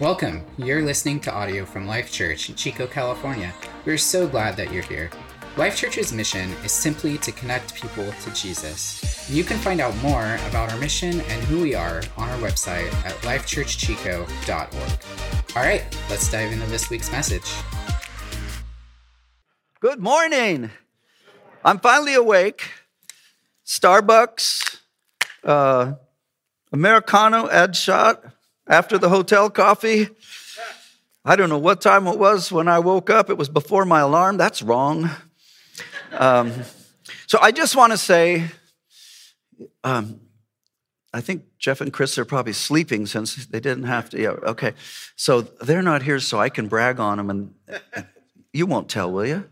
Welcome. You're listening to audio from Life Church in Chico, California. We're so glad that you're here. Life Church's mission is simply to connect people to Jesus. You can find out more about our mission and who we are on our website at lifechurchchico.org. All right, let's dive into this week's message. Good morning. I'm finally awake. Starbucks, uh, Americano ad shot after the hotel coffee. I don't know what time it was when I woke up. It was before my alarm. That's wrong. Um, so I just want to say, um, I think Jeff and Chris are probably sleeping since they didn't have to. Yeah, okay. So they're not here, so I can brag on them, and you won't tell, will you?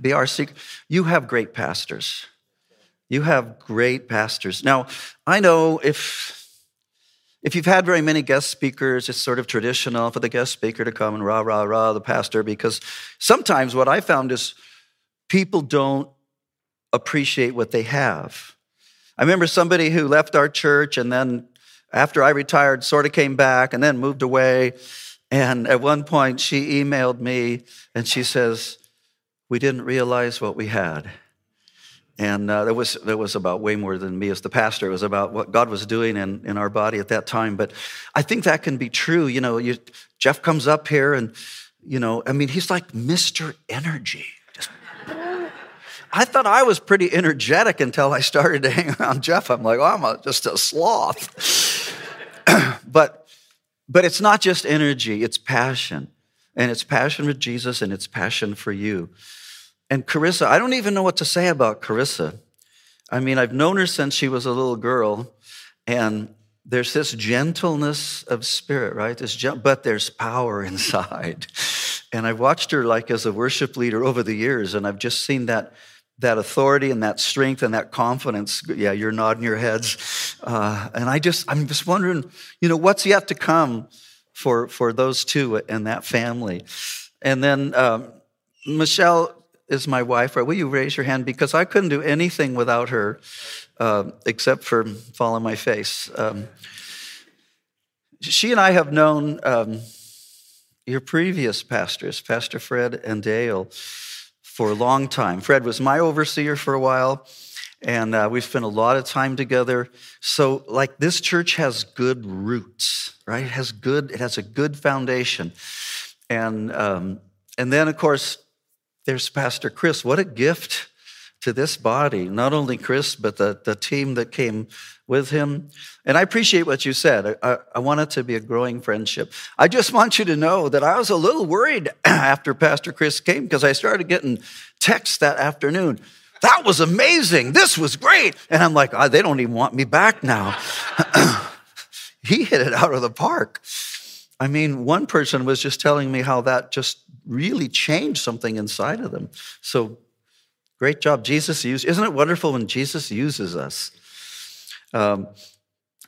Be our secret. You have great pastors. You have great pastors. Now, I know if if you've had very many guest speakers, it's sort of traditional for the guest speaker to come and rah, rah, rah, the pastor, because sometimes what I found is people don't appreciate what they have. I remember somebody who left our church and then after I retired, sort of came back and then moved away. And at one point, she emailed me and she says, We didn't realize what we had. And uh, there, was, there was about way more than me as the pastor. It was about what God was doing in, in our body at that time. But I think that can be true. You know, you, Jeff comes up here and, you know, I mean, he's like Mr. Energy. I thought I was pretty energetic until I started to hang around Jeff. I'm like, oh, I'm a, just a sloth. but, but it's not just energy, it's passion. And it's passion for Jesus and it's passion for you. And Carissa, I don't even know what to say about Carissa. I mean, I've known her since she was a little girl, and there's this gentleness of spirit, right? This but there's power inside. And I've watched her like as a worship leader over the years, and I've just seen that that authority and that strength and that confidence. Yeah, you're nodding your heads. Uh, and I just, I'm just wondering, you know, what's yet to come for for those two and that family. And then um, Michelle is my wife. Right? Will you raise your hand? Because I couldn't do anything without her uh, except for fall on my face. Um, she and I have known um, your previous pastors, Pastor Fred and Dale, for a long time. Fred was my overseer for a while, and uh, we spent a lot of time together. So, like, this church has good roots, right? It has good. It has a good foundation, and um, and then, of course, there's Pastor Chris. What a gift to this body. Not only Chris, but the, the team that came with him. And I appreciate what you said. I, I want it to be a growing friendship. I just want you to know that I was a little worried after Pastor Chris came because I started getting texts that afternoon. That was amazing. This was great. And I'm like, oh, they don't even want me back now. he hit it out of the park. I mean, one person was just telling me how that just really changed something inside of them. So great job. Jesus used, isn't it wonderful when Jesus uses us? Um,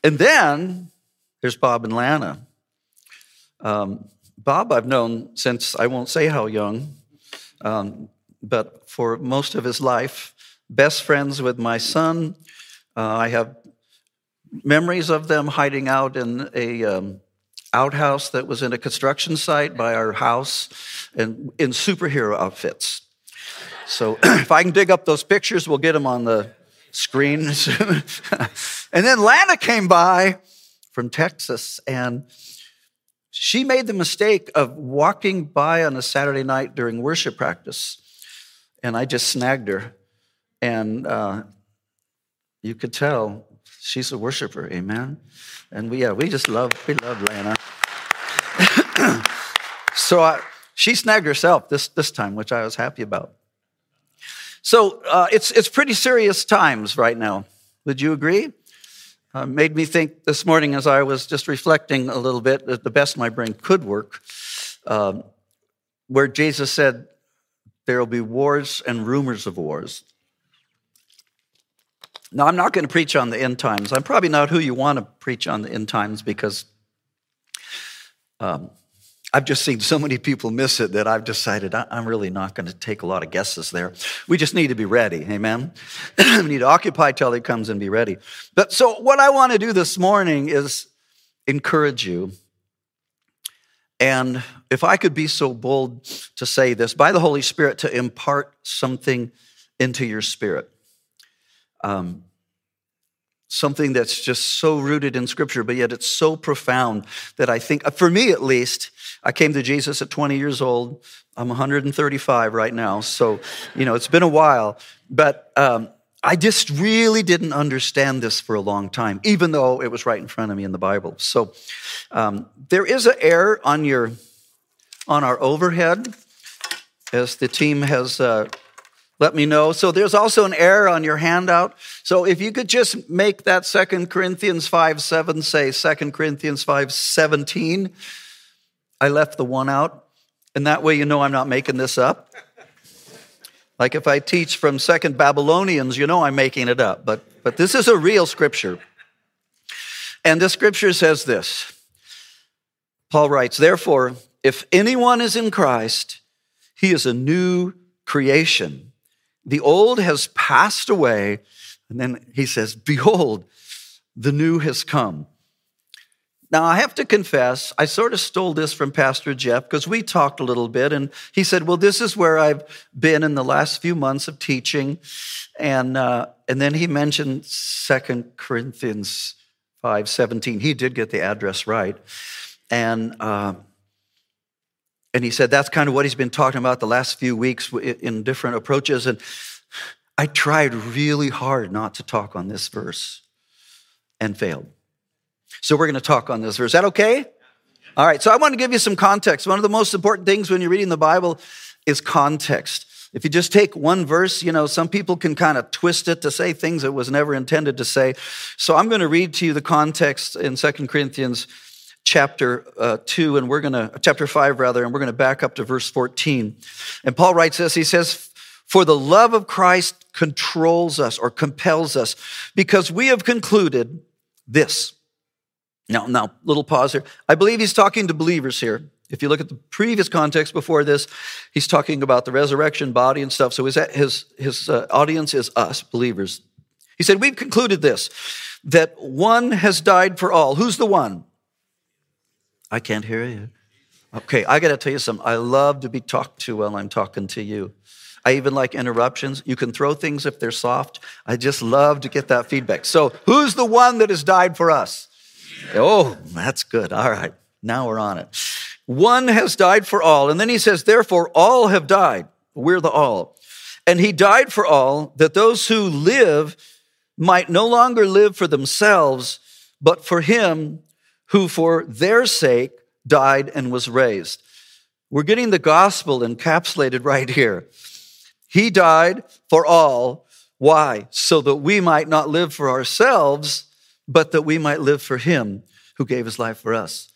and then there's Bob and Lana. Um, Bob, I've known since I won't say how young, um, but for most of his life, best friends with my son. Uh, I have memories of them hiding out in a um, outhouse that was in a construction site by our house and in superhero outfits. So if I can dig up those pictures, we'll get them on the screen and then Lana came by from Texas and she made the mistake of walking by on a Saturday night during worship practice. And I just snagged her. And uh, you could tell she's a worshiper, amen? And we, yeah, we just love, we love Lana. so I, she snagged herself this, this time, which I was happy about. So uh, it's, it's pretty serious times right now. Would you agree? Uh, made me think this morning as I was just reflecting a little bit, that the best my brain could work, um, where Jesus said, There will be wars and rumors of wars. Now, I'm not going to preach on the end times. I'm probably not who you want to preach on the end times because um, I've just seen so many people miss it that I've decided I'm really not going to take a lot of guesses there. We just need to be ready. Amen. we need to occupy till he comes and be ready. But so what I want to do this morning is encourage you And if I could be so bold to say this, by the Holy Spirit, to impart something into your spirit. Um, something that's just so rooted in Scripture, but yet it's so profound that I think, for me at least, I came to Jesus at 20 years old. I'm 135 right now, so you know it's been a while. But um, I just really didn't understand this for a long time, even though it was right in front of me in the Bible. So um, there is an error on your on our overhead, as the team has uh, let me know. So there's also an error on your handout. So if you could just make that Second Corinthians 5 7 say Second Corinthians 5 17. I left the one out, and that way you know I'm not making this up. Like if I teach from Second Babylonians, you know I'm making it up, but, but this is a real scripture. And the scripture says this Paul writes, Therefore, if anyone is in Christ, he is a new creation. The old has passed away. And then he says, Behold, the new has come. Now, I have to confess, I sort of stole this from Pastor Jeff because we talked a little bit, and he said, Well, this is where I've been in the last few months of teaching. And, uh, and then he mentioned Second Corinthians 5 17. He did get the address right. And, uh, and he said that's kind of what he's been talking about the last few weeks in different approaches. And I tried really hard not to talk on this verse and failed. So we're going to talk on this verse. Is that okay? All right. So I want to give you some context. One of the most important things when you're reading the Bible is context. If you just take one verse, you know, some people can kind of twist it to say things it was never intended to say. So I'm going to read to you the context in Second Corinthians chapter uh, 2 and we're going to chapter 5 rather and we're going to back up to verse 14. And Paul writes this, he says, "For the love of Christ controls us or compels us because we have concluded this now, now, little pause here. I believe he's talking to believers here. If you look at the previous context before this, he's talking about the resurrection body and stuff. So his, his, his uh, audience is us, believers. He said, We've concluded this, that one has died for all. Who's the one? I can't hear you. Okay, I got to tell you something. I love to be talked to while I'm talking to you. I even like interruptions. You can throw things if they're soft. I just love to get that feedback. So, who's the one that has died for us? Oh, that's good. All right. Now we're on it. One has died for all. And then he says, therefore, all have died. We're the all. And he died for all that those who live might no longer live for themselves, but for him who for their sake died and was raised. We're getting the gospel encapsulated right here. He died for all. Why? So that we might not live for ourselves, but that we might live for him who gave his life for us.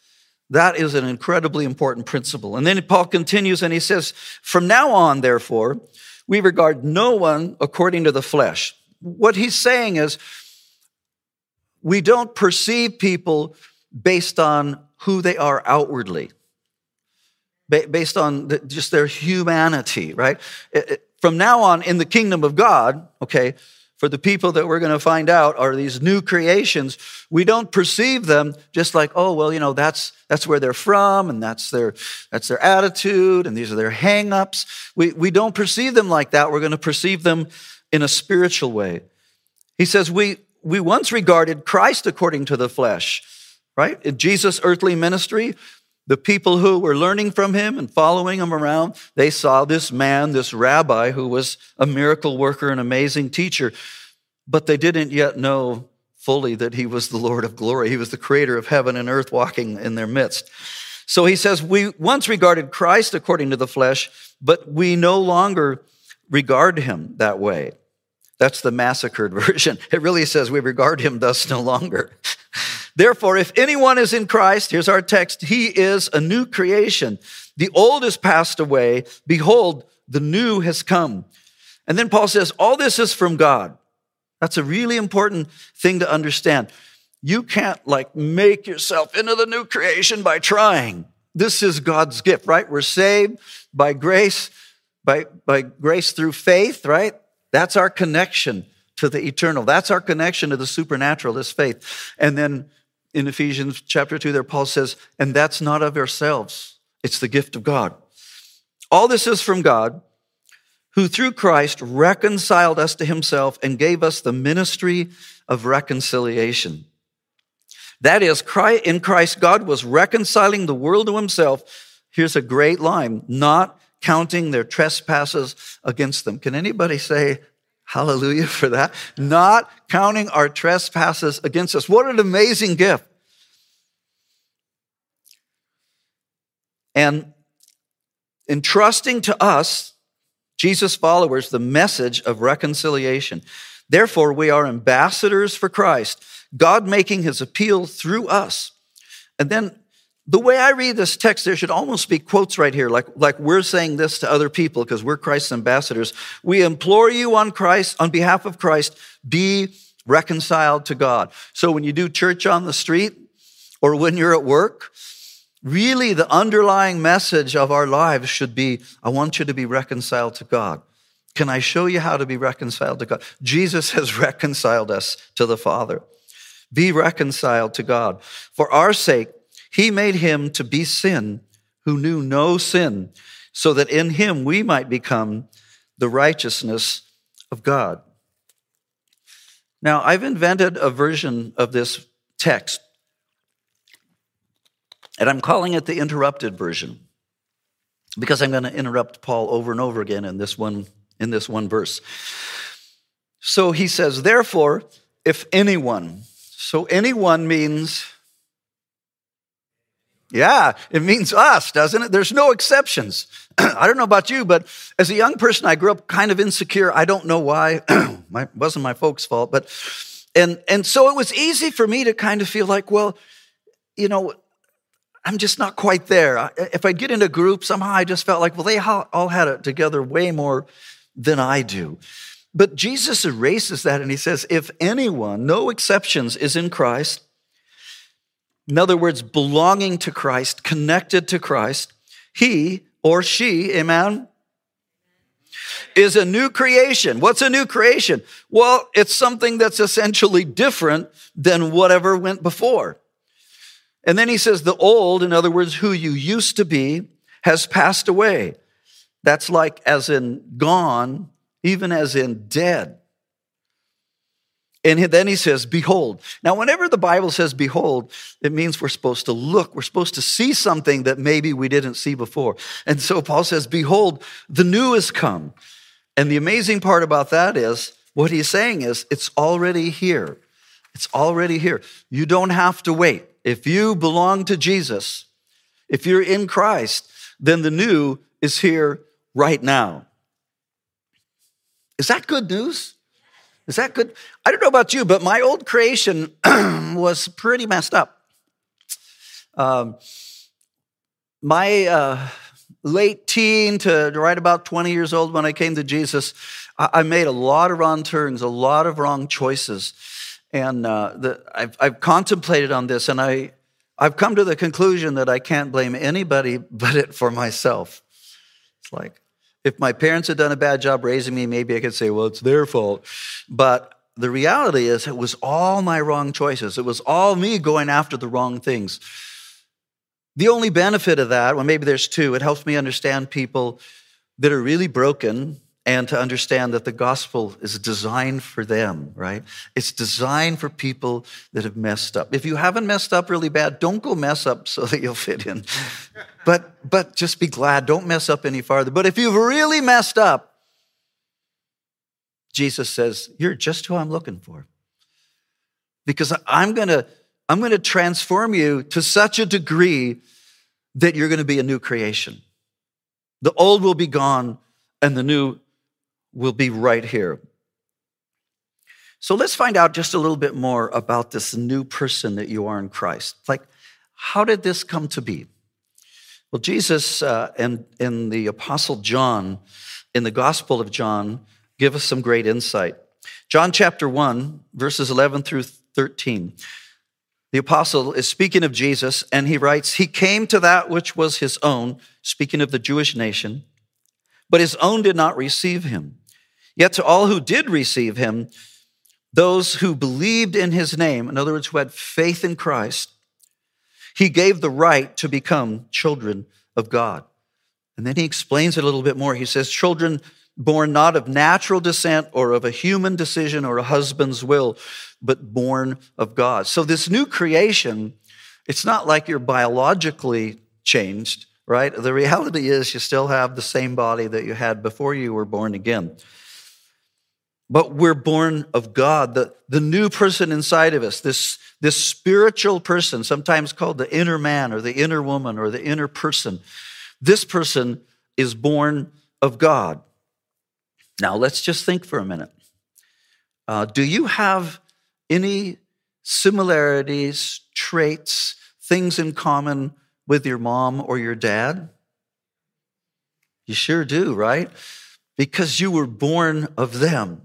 That is an incredibly important principle. And then Paul continues and he says, From now on, therefore, we regard no one according to the flesh. What he's saying is, we don't perceive people based on who they are outwardly, based on just their humanity, right? From now on, in the kingdom of God, okay, for the people that we're going to find out are these new creations, we don't perceive them just like, oh, well, you know, that's, that's where they're from and that's their, that's their attitude and these are their hang-ups. We, we don't perceive them like that. We're going to perceive them in a spiritual way. He says, we, we once regarded Christ according to the flesh, right? In Jesus' earthly ministry, the people who were learning from him and following him around, they saw this man, this rabbi, who was a miracle worker, an amazing teacher, but they didn't yet know fully that he was the Lord of glory. He was the creator of heaven and earth walking in their midst. So he says, We once regarded Christ according to the flesh, but we no longer regard him that way. That's the massacred version. It really says we regard him thus no longer. Therefore, if anyone is in Christ, here's our text, he is a new creation. The old has passed away. Behold, the new has come. And then Paul says, all this is from God. That's a really important thing to understand. You can't like make yourself into the new creation by trying. This is God's gift, right? We're saved by grace, by, by grace through faith, right? That's our connection to the eternal. That's our connection to the supernatural, this faith. And then in Ephesians chapter 2, there Paul says, and that's not of ourselves. It's the gift of God. All this is from God, who through Christ reconciled us to himself and gave us the ministry of reconciliation. That is, in Christ, God was reconciling the world to himself. Here's a great line not counting their trespasses against them. Can anybody say hallelujah for that? Not counting our trespasses against us. What an amazing gift. And entrusting to us, Jesus' followers, the message of reconciliation. Therefore, we are ambassadors for Christ, God making his appeal through us. And then the way I read this text, there should almost be quotes right here, like, like we're saying this to other people because we're Christ's ambassadors. We implore you on Christ, on behalf of Christ, be reconciled to God. So when you do church on the street or when you're at work, Really, the underlying message of our lives should be I want you to be reconciled to God. Can I show you how to be reconciled to God? Jesus has reconciled us to the Father. Be reconciled to God. For our sake, he made him to be sin who knew no sin, so that in him we might become the righteousness of God. Now, I've invented a version of this text and I'm calling it the interrupted version because I'm going to interrupt Paul over and over again in this one in this one verse. So he says, therefore, if anyone, so anyone means yeah, it means us, doesn't it? There's no exceptions. I don't know about you, but as a young person, I grew up kind of insecure. I don't know why. it wasn't my folks' fault, but and and so it was easy for me to kind of feel like, well, you know, I'm just not quite there. If I get in a group, somehow I just felt like, well, they all had it together way more than I do. But Jesus erases that and he says, if anyone, no exceptions, is in Christ, in other words, belonging to Christ, connected to Christ, he or she, amen, is a new creation. What's a new creation? Well, it's something that's essentially different than whatever went before. And then he says, the old, in other words, who you used to be, has passed away. That's like as in gone, even as in dead. And then he says, Behold. Now, whenever the Bible says behold, it means we're supposed to look. We're supposed to see something that maybe we didn't see before. And so Paul says, Behold, the new has come. And the amazing part about that is what he's saying is, it's already here. It's already here. You don't have to wait. If you belong to Jesus, if you're in Christ, then the new is here right now. Is that good news? Is that good? I don't know about you, but my old creation was pretty messed up. Um, my uh, late teen to right about 20 years old when I came to Jesus, I, made a lot of wrong turns, a lot of wrong choices. And uh, the, I've, I've contemplated on this, and I, I've come to the conclusion that I can't blame anybody but it for myself. It's like, if my parents had done a bad job raising me, maybe I could say, well, it's their fault. But the reality is, it was all my wrong choices. It was all me going after the wrong things. The only benefit of that, well, maybe there's two, it helps me understand people that are really broken and to understand that the gospel is designed for them, right? It's designed for people that have messed up. If you haven't messed up really bad, don't go mess up so that you'll fit in. but but just be glad, don't mess up any farther. But if you've really messed up, Jesus says, "You're just who I'm looking for." Because I'm going to I'm going to transform you to such a degree that you're going to be a new creation. The old will be gone and the new will be right here. So let's find out just a little bit more about this new person that you are in Christ. Like, how did this come to be? Well, Jesus uh, and, and the Apostle John in the Gospel of John give us some great insight. John chapter 1, verses 11 through 13. The apostle is speaking of Jesus, and he writes, He came to that which was his own, speaking of the Jewish nation, but his own did not receive him. Yet to all who did receive him, those who believed in his name, in other words, who had faith in Christ, he gave the right to become children of God. And then he explains it a little bit more. He says, Children born not of natural descent or of a human decision or a husband's will, but born of God. So, this new creation, it's not like you're biologically changed, right? The reality is you still have the same body that you had before you were born again. But we're born of God, the, the new person inside of us, this, this spiritual person, sometimes called the inner man or the inner woman or the inner person. This person is born of God. Now, let's just think for a minute. Uh, do you have any similarities, traits, things in common with your mom or your dad? You sure do, right? Because you were born of them.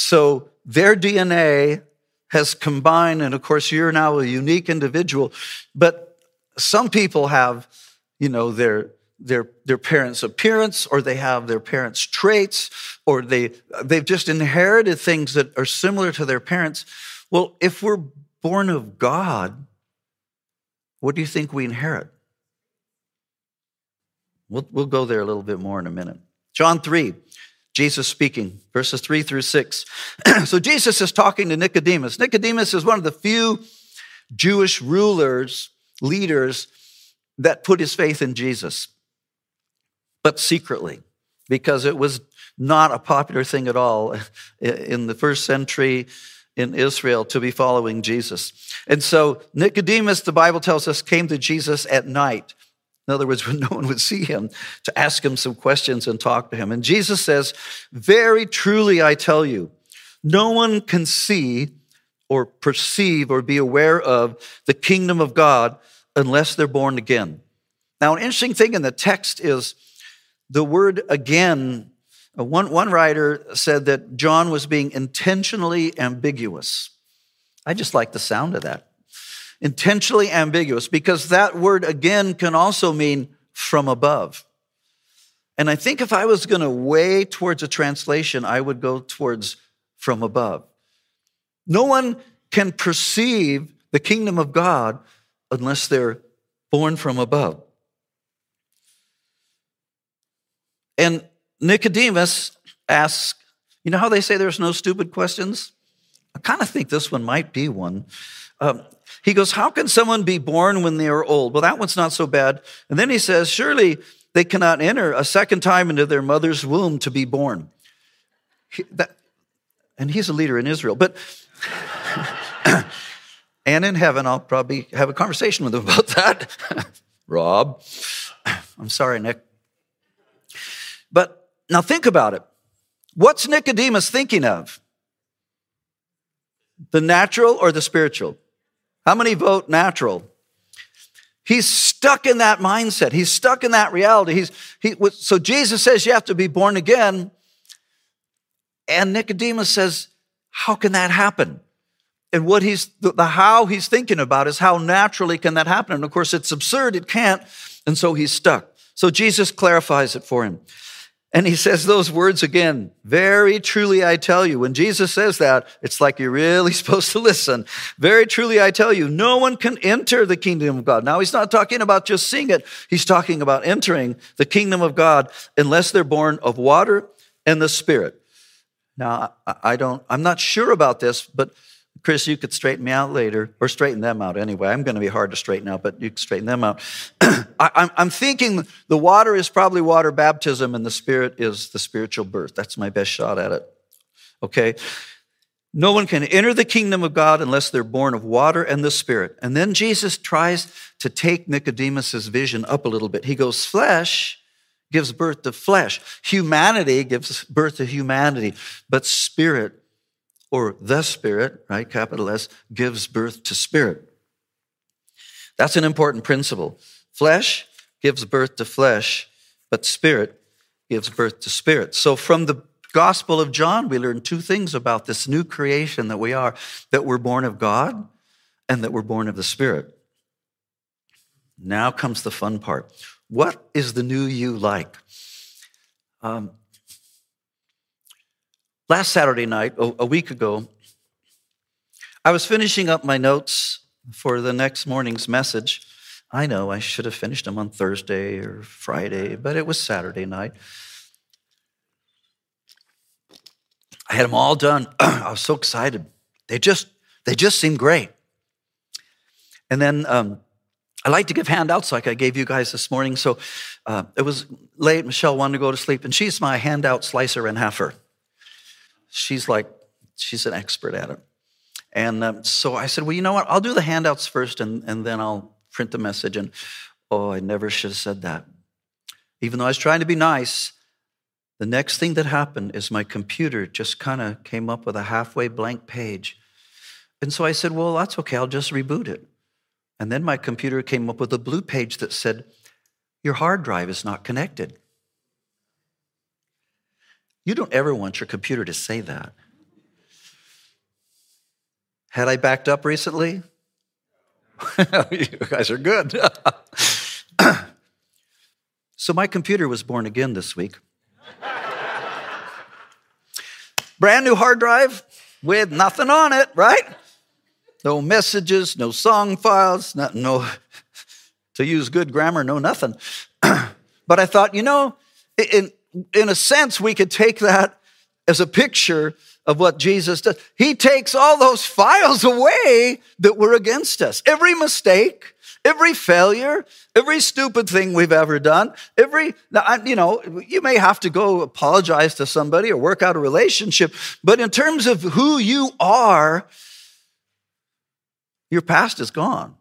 So their DNA has combined, and of course, you're now a unique individual. But some people have, you know, their their, their parents' appearance or they have their parents' traits or they, they've just inherited things that are similar to their parents. Well, if we're born of God, what do you think we inherit? We'll, we'll go there a little bit more in a minute. John 3, Jesus speaking, verses 3 through 6. so Jesus is talking to Nicodemus. Nicodemus is one of the few Jewish rulers, leaders that put his faith in Jesus but secretly, because it was not a popular thing at all in the first century in Israel to be following Jesus. And so Nicodemus, the Bible tells us, came to Jesus at night. In other words, when no one would see him, to ask him some questions and talk to him. And Jesus says, Very truly I tell you, no one can see or perceive or be aware of the kingdom of God unless they're born again. Now, an interesting thing in the text is the word again, uh, one, one writer said that John was being intentionally ambiguous. I just like the sound of that. Intentionally ambiguous, because that word again can also mean from above. And I think if I was going to weigh towards a translation, I would go towards from above. No one can perceive the kingdom of God unless they're born from above. And Nicodemus asks, you know how they say there's no stupid questions? I kind of think this one might be one. Um, he goes, How can someone be born when they are old? Well, that one's not so bad. And then he says, Surely they cannot enter a second time into their mother's womb to be born. He, that, and he's a leader in Israel. But, and in heaven, I'll probably have a conversation with him about that. Rob, I'm sorry, Nick. But now think about it. What's Nicodemus thinking of? The natural or the spiritual? How many vote natural? He's stuck in that mindset. He's stuck in that reality. He's, he, so Jesus says you have to be born again. And Nicodemus says, How can that happen? And what he's, the, the how he's thinking about is how naturally can that happen? And of course, it's absurd, it can't. And so he's stuck. So Jesus clarifies it for him. And he says those words again. Very truly, I tell you. When Jesus says that, it's like you're really supposed to listen. Very truly, I tell you, no one can enter the kingdom of God. Now, he's not talking about just seeing it. He's talking about entering the kingdom of God unless they're born of water and the spirit. Now, I don't, I'm not sure about this, but Chris, you could straighten me out later, or straighten them out anyway. I'm going to be hard to straighten out, but you can straighten them out. I, am thinking the water is probably water baptism, and the spirit is the spiritual birth. That's my best shot at it. Okay? No one can enter the kingdom of God unless they're born of water and the spirit. And then Jesus tries to take Nicodemus's vision up a little bit. He goes, Flesh gives birth to flesh, humanity gives birth to humanity, but spirit or the Spirit, right, capital S, gives birth to spirit. That's an important principle. Flesh gives birth to flesh, but spirit gives birth to spirit. So from the Gospel of John, we learn two things about this new creation that we are that we're born of God and that we're born of the Spirit. Now comes the fun part. What is the new you like? Um, Last Saturday night, a week ago, I was finishing up my notes for the next morning's message, I know I should have finished them on Thursday or Friday, but it was Saturday night. I had them all done. I was so excited. They just they just seemed great. And then um, I like to give handouts like I gave you guys this morning. So uh, it was late. Michelle wanted to go to sleep, and she's my handout slicer and halfer. She's like, she's an expert at it. And um, so I said, well, you know what? I'll do the handouts first, and, and then I'll print the message. And oh, I never should have said that. Even though I was trying to be nice, the next thing that happened is my computer just kind of came up with a halfway blank page. And so I said, well, that's okay. I'll just reboot it. And then my computer came up with a blue page that said, Your hard drive is not connected. You don't ever want your computer to say that. Had I backed up recently? you guys are good. so my computer was born again this week. Brand new hard drive with nothing on it, right? no messages, no song files, not, no, to use good grammar, no nothing. but I thought, you know, in, in a sense, we could take that as a picture of what Jesus does. He takes all those files away that were against us. Every mistake, every failure, every stupid thing we've ever done, every, you know, you may have to go apologize to somebody or work out a relationship, but in terms of who you are, your past is gone.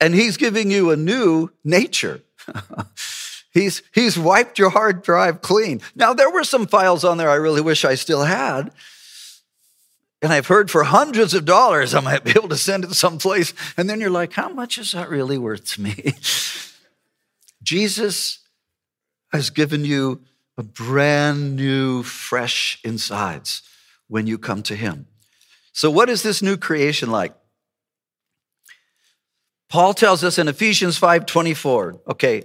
And he's giving you a new nature. he's, he's wiped your hard drive clean. Now, there were some files on there I really wish I still had. And I've heard for hundreds of dollars I might be able to send it someplace. And then you're like, how much is that really worth to me? Jesus has given you a brand new, fresh insides when you come to Him. So, what is this new creation like? Paul tells us in Ephesians 5:24, okay,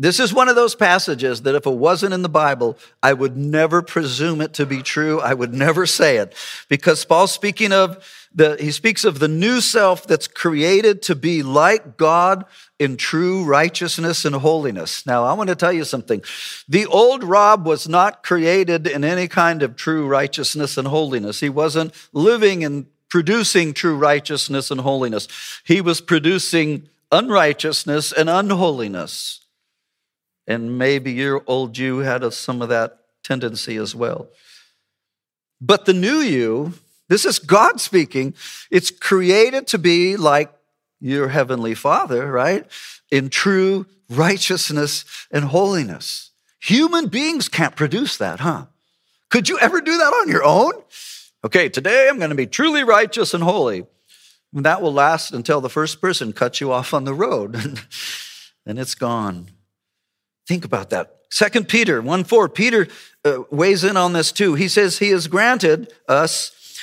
this is one of those passages that if it wasn't in the Bible, I would never presume it to be true. I would never say it. Because Paul's speaking of the, he speaks of the new self that's created to be like God in true righteousness and holiness. Now, I want to tell you something. The old Rob was not created in any kind of true righteousness and holiness. He wasn't living and producing true righteousness and holiness. He was producing unrighteousness and unholiness. And maybe your old you had a, some of that tendency as well. But the new you, this is God speaking, it's created to be like your heavenly Father, right? In true righteousness and holiness. Human beings can't produce that, huh? Could you ever do that on your own? Okay, today I'm going to be truly righteous and holy. And that will last until the first person cuts you off on the road and it's gone. Think about that. Second Peter 1 4, Peter uh, weighs in on this too. He says, He has granted us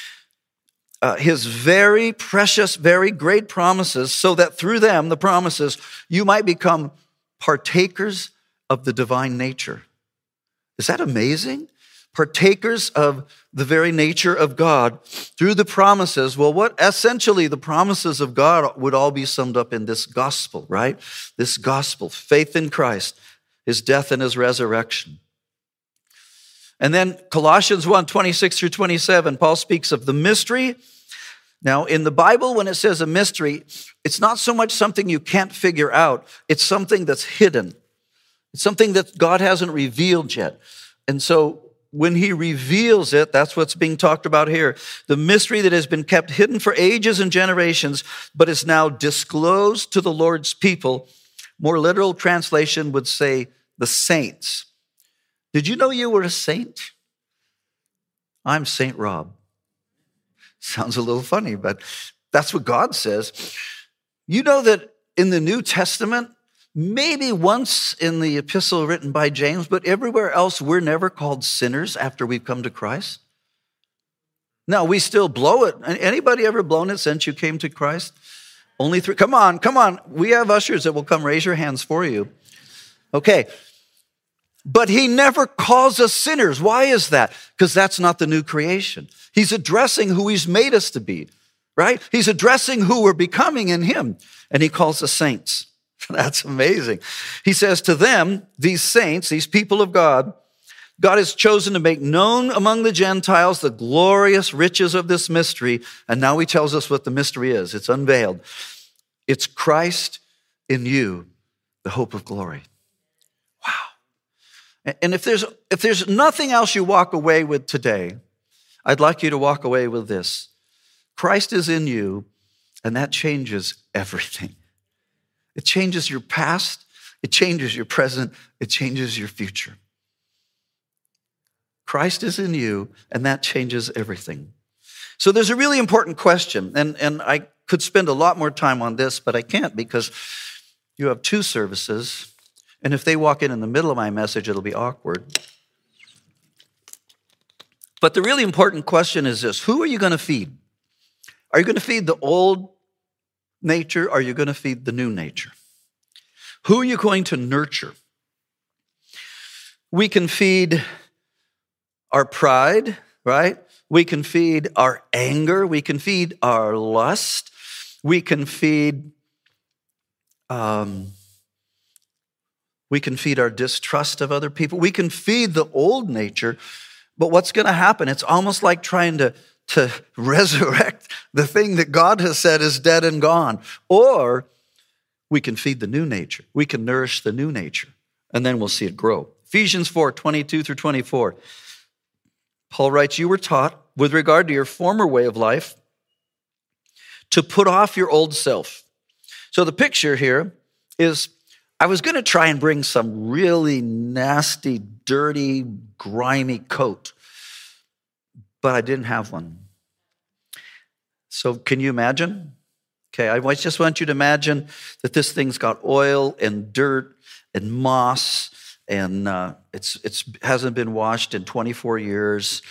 uh, His very precious, very great promises, so that through them, the promises, you might become partakers of the divine nature. Is that amazing? partakers of the very nature of God through the promises. Well, what essentially the promises of God would all be summed up in this gospel, right? This gospel, faith in Christ, his death and his resurrection. And then Colossians 1 26 through 27, Paul speaks of the mystery. Now, in the Bible, when it says a mystery, it's not so much something you can't figure out, it's something that's hidden. It's something that God hasn't revealed yet. And so when he reveals it, that's what's being talked about here. The mystery that has been kept hidden for ages and generations, but is now disclosed to the Lord's people. More literal translation would say the saints. Did you know you were a saint? I'm Saint Rob. Sounds a little funny, but that's what God says. You know that in the New Testament, maybe once in the epistle written by James, but everywhere else, we're never called sinners after we've come to Christ. No, we still blow it. Anybody ever blown it since you came to Christ? Only three. Come on, come on. We have ushers that will come raise your hands for you. Okay. But he never calls us sinners. Why is that? Because that's not the new creation. He's addressing who he's made us to be. right? He's addressing who we're becoming in him, and he calls us saints. That's amazing. He says to them, these saints, these people of God, God has chosen to make known among the Gentiles the glorious riches of this mystery. And now he tells us what the mystery is. It's unveiled. It's Christ in you, the hope of glory. Wow. And if there's, if there's nothing else you walk away with today, I'd like you to walk away with this Christ is in you, and that changes everything. It changes your past, it changes your present, it changes your future. Christ is in you, and that changes everything. So there's a really important question, and, and I could spend a lot more time on this, but I can't because you have two services, and if they walk in in the middle of my message, it'll be awkward. But the really important question is this who are you going to feed? Are you going to feed the old nature? Are you going to feed the new nature? Who are you going to nurture? We can feed our pride, right? We can feed our anger. We can feed our lust. We can feed. Um, we can feed our distrust of other people. We can feed the old nature, but what's going to happen? It's almost like trying to, to resurrect the thing that God has said is dead and gone. Or we can feed the new nature. We can nourish the new nature, and then we'll see it grow. Ephesians 4 22 through 24. Paul writes, You were taught, with regard to your former way of life, to put off your old self. So the picture here is I was going to try and bring some really nasty, dirty, grimy coat, but I didn't have one. So can you imagine? Okay, I just want you to imagine that this thing's got oil and dirt and moss and uh, it's it's hasn't been washed in 24 years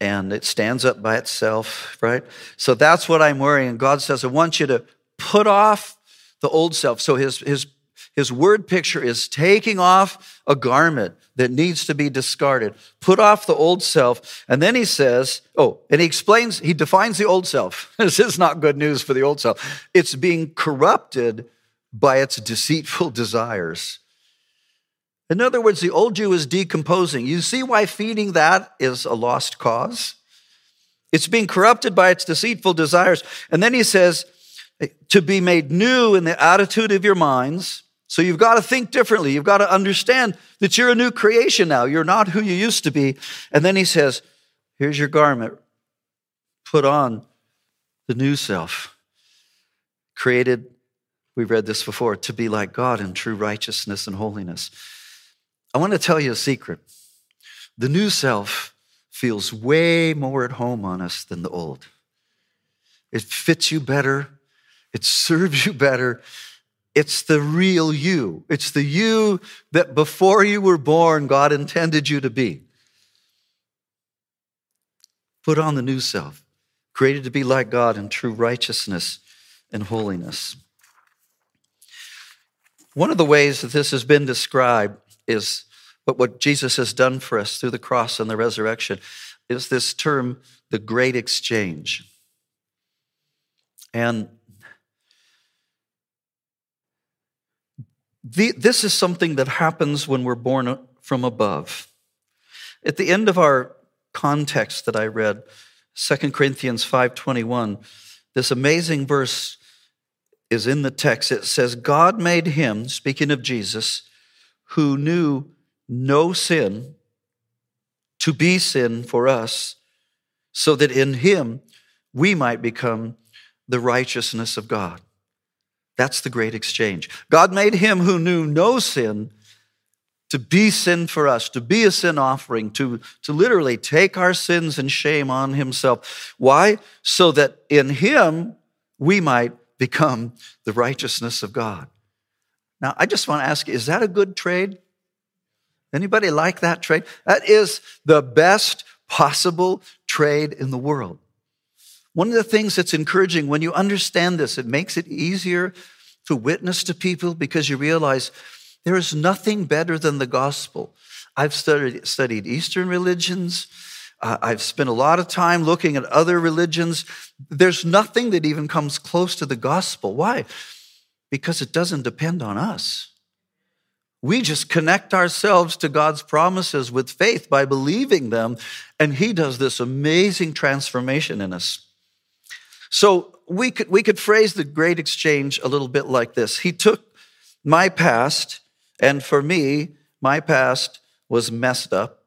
and it stands up by itself right? So that's what i'm wearing and god says i want you to put off the old self. So his his his word picture is taking off a garment that needs to be discarded. Put off the old self. And then he says oh and he explains he defines the old self. This is not good news for the old self. It's being corrupted by its deceitful desires in other words, the old you is decomposing. You see why feeding that is a lost cause? It's being corrupted by its deceitful desires. And then he says, to be made new in the attitude of your minds. So you've got to think differently. You've got to understand that you're a new creation now. You're not who you used to be. And then he says, here's your garment. Put on the new self, created, we've read this before, to be like God in true righteousness and holiness. I want to tell you a secret. The new self feels way more at home on us than the old. It fits you better, it serves you better. It's the real you. It's the you that before you were born, God intended you to be. Put on the new self, created to be like God in true righteousness and holiness. One of the ways that this has been described is but what Jesus has done for us through the cross and the resurrection is this term, the great exchange. And the, this is something that happens when we're born from above. At the end of our context that I read, 2 Corinthians 5:21, this amazing verse is in the text. It says, God made him, speaking of Jesus, who knew no sin to be sin for us, so that in him we might become the righteousness of God. That's the great exchange. God made him who knew no sin to be sin for us, to be a sin offering, to, to literally take our sins and shame on himself. Why? So that in him we might become the righteousness of God. Now, I just want to ask you, is that a good trade? Anybody like that trade? That is the best possible trade in the world. One of the things that's encouraging when you understand this, it makes it easier to witness to people because you realize there is nothing better than the gospel. I've studied, studied Eastern religions. Uh, I've spent a lot of time looking at other religions. There's nothing that even comes close to the gospel. Why? Because it doesn't depend on us. We just connect ourselves to God's promises with faith by believing them, and He does this amazing transformation in us. So we could, we could phrase the great exchange a little bit like this He took my past, and for me, my past was messed up,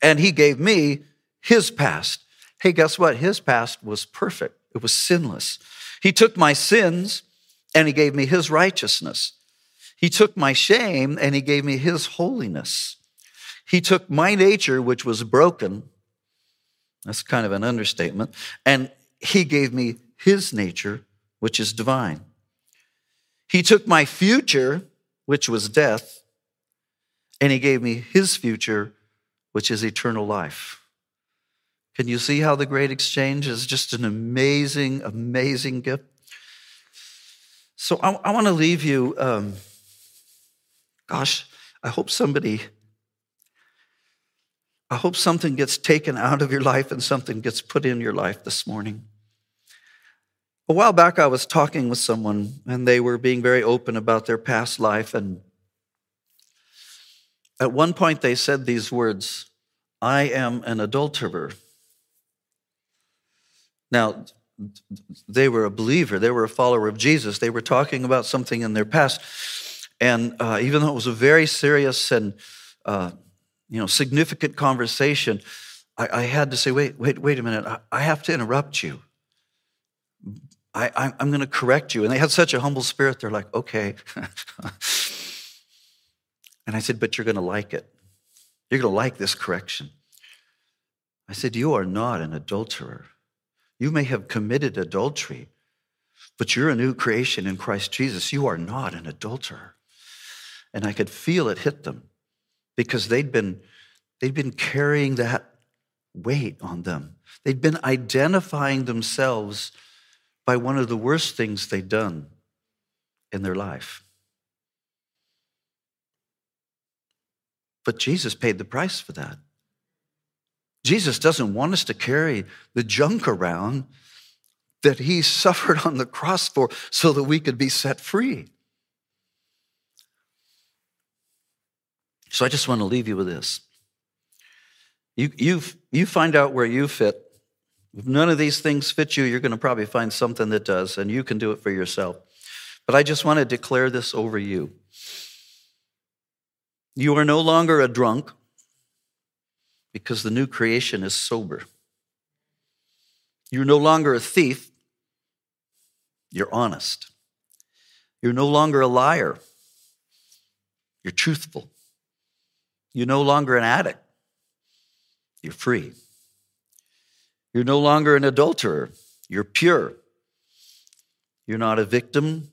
and He gave me His past. Hey, guess what? His past was perfect, it was sinless. He took my sins, and He gave me His righteousness. He took my shame and he gave me his holiness. He took my nature, which was broken. That's kind of an understatement. And he gave me his nature, which is divine. He took my future, which was death, and he gave me his future, which is eternal life. Can you see how the great exchange is just an amazing, amazing gift? So I, I want to leave you. Um, Gosh, I hope somebody, I hope something gets taken out of your life and something gets put in your life this morning. A while back, I was talking with someone, and they were being very open about their past life. And at one point, they said these words I am an adulterer. Now, they were a believer, they were a follower of Jesus. They were talking about something in their past. And uh, even though it was a very serious and uh, you know significant conversation, I, I, had to say, wait, wait, wait a minute. I, I have to interrupt you. I, am going to correct you. And they had such a humble spirit. They're like, okay. and I said, but you're going to like it. You're going to like this correction. I said, you are not an adulterer. You may have committed adultery, but you're a new creation in Christ Jesus. You are not an adulterer and I could feel it hit them because they'd been, they'd been carrying that weight on them. They'd been identifying themselves by one of the worst things they'd done in their life. But Jesus paid the price for that. Jesus doesn't want us to carry the junk around that he suffered on the cross for so that we could be set free. So I just want to leave you with this. You, you you find out where you fit. If none of these things fit you, you're going to probably find something that does, and you can do it for yourself. But I just want to declare this over you. You are no longer a drunk because the new creation is sober. You're no longer a thief, you're honest. You're no longer a liar, you're truthful. You're no longer an addict. You're free. You're no longer an adulterer. You're pure. You're not a victim.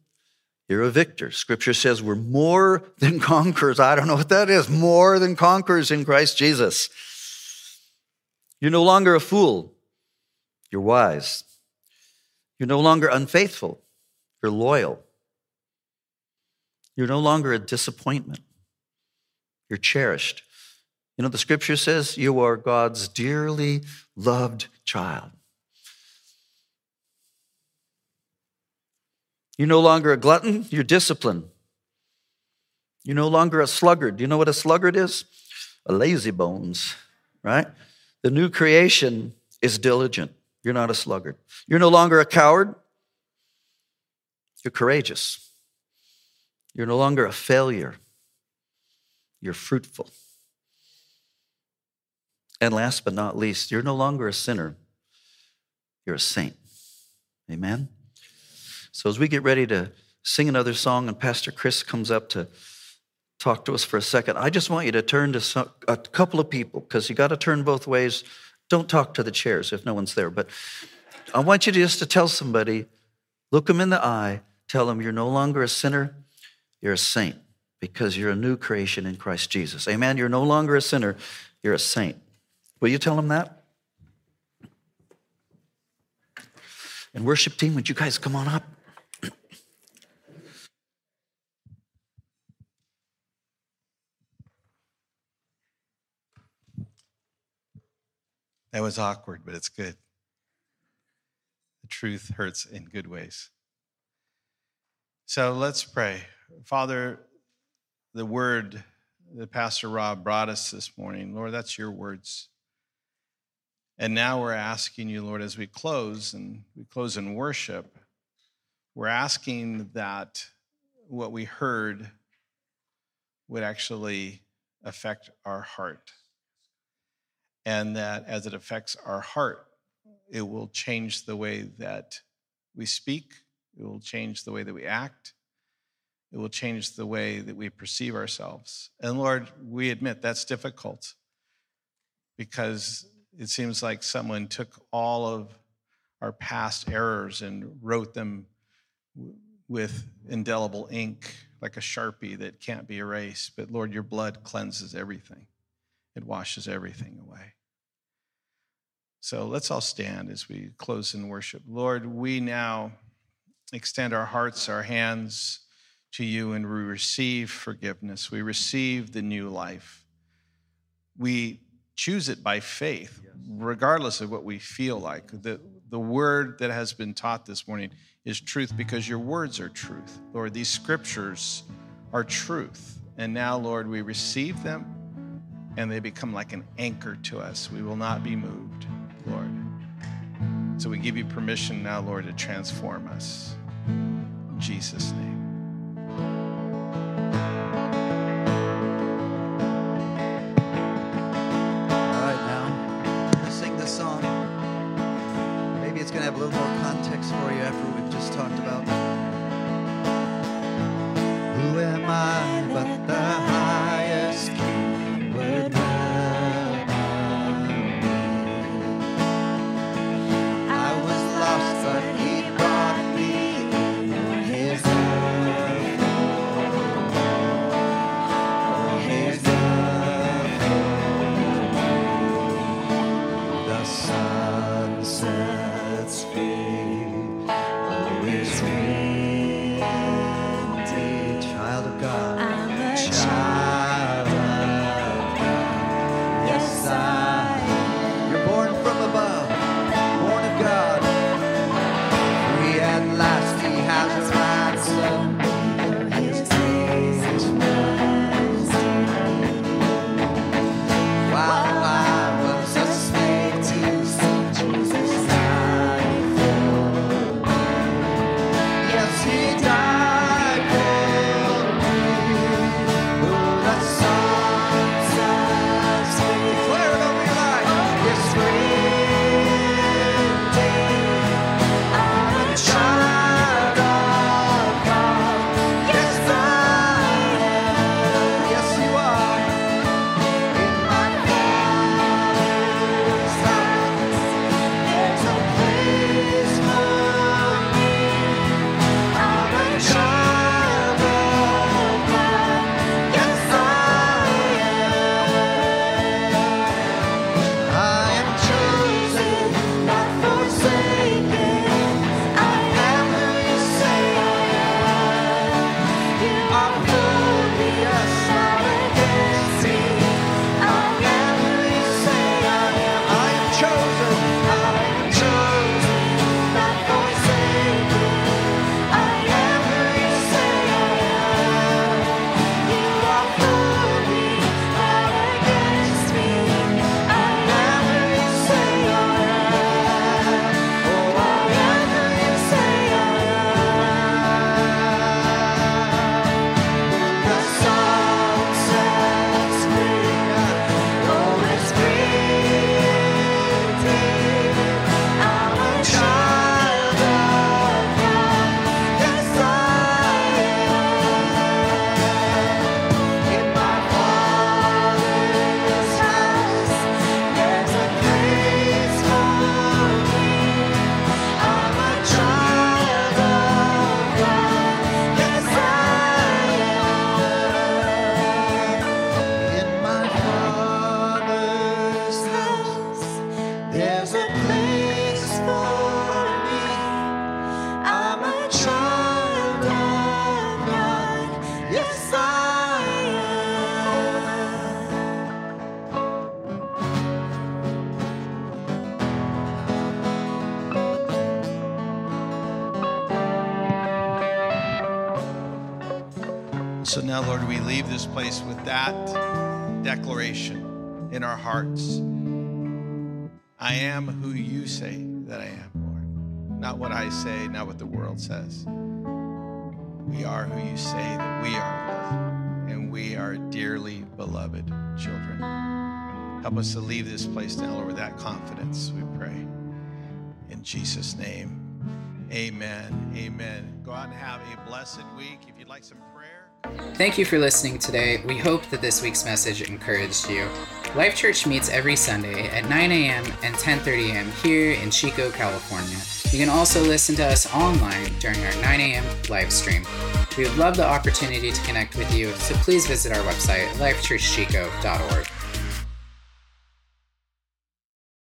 You're a victor. Scripture says we're more than conquerors. I don't know what that is. More than conquerors in Christ Jesus. You're no longer a fool. You're wise. You're no longer unfaithful. You're loyal. You're no longer a disappointment. You're cherished. You know, the scripture says you are God's dearly loved child. You're no longer a glutton, you're disciplined. You're no longer a sluggard. Do you know what a sluggard is? A lazy bones, right? The new creation is diligent. You're not a sluggard. You're no longer a coward. You're courageous. You're no longer a failure you're fruitful. And last but not least, you're no longer a sinner, you're a saint. Amen? So as we get ready to sing another song and Pastor Chris comes up to talk to us for a second, I just want you to turn to some, a couple of people because you got to turn both ways. Don't talk to the chairs if no one's there, but I want you to just to tell somebody, look them in the eye, tell them you're no longer a sinner, you're a saint because you're a new creation in Christ Jesus. Amen. You're no longer a sinner, you're a saint. Will you tell him that? And worship team, would you guys come on up? That was awkward, but it's good. The truth hurts in good ways. So let's pray. Father, the word that Pastor Rob brought us this morning, Lord, that's your words. And now we're asking you, Lord, as we close and we close in worship, we're asking that what we heard would actually affect our heart. And that as it affects our heart, it will change the way that we speak, it will change the way that we act, it will change the way that we perceive ourselves. And Lord, we admit that's difficult because it seems like someone took all of our past errors and wrote them with indelible ink, like a sharpie that can't be erased. But Lord, your blood cleanses everything, it washes everything away. So let's all stand as we close in worship. Lord, we now extend our hearts, our hands to you, and we receive forgiveness. We receive the new life. We choose it by faith, regardless of what we feel like. The, the word that has been taught this morning is truth because your words are truth. Lord, these scriptures are truth. And now, Lord, we receive them and they become like an anchor to us. We will not be moved, Lord. So we give you permission now, Lord, to transform us. In Jesus' name. All right, now, let's sing this song. Maybe it's going to have a little more context for you after we've just talked about. We leave this place with that declaration in our hearts. I am who you say that I am, Lord. Not what I say, not what the world says. We are who you say that we are, Lord. And we are dearly beloved children. Help us to leave this place now, Lord, with that confidence, we pray. In Jesus' name, amen. Amen. Go out and have a blessed week. If you'd like some Thank you for listening today. We hope that this week's message encouraged you. Life Church meets every Sunday at 9 a.m. and 10:30 a.m. here in Chico, California. You can also listen to us online during our 9 a.m. live stream. We would love the opportunity to connect with you, so please visit our website, lifechurchchico.org.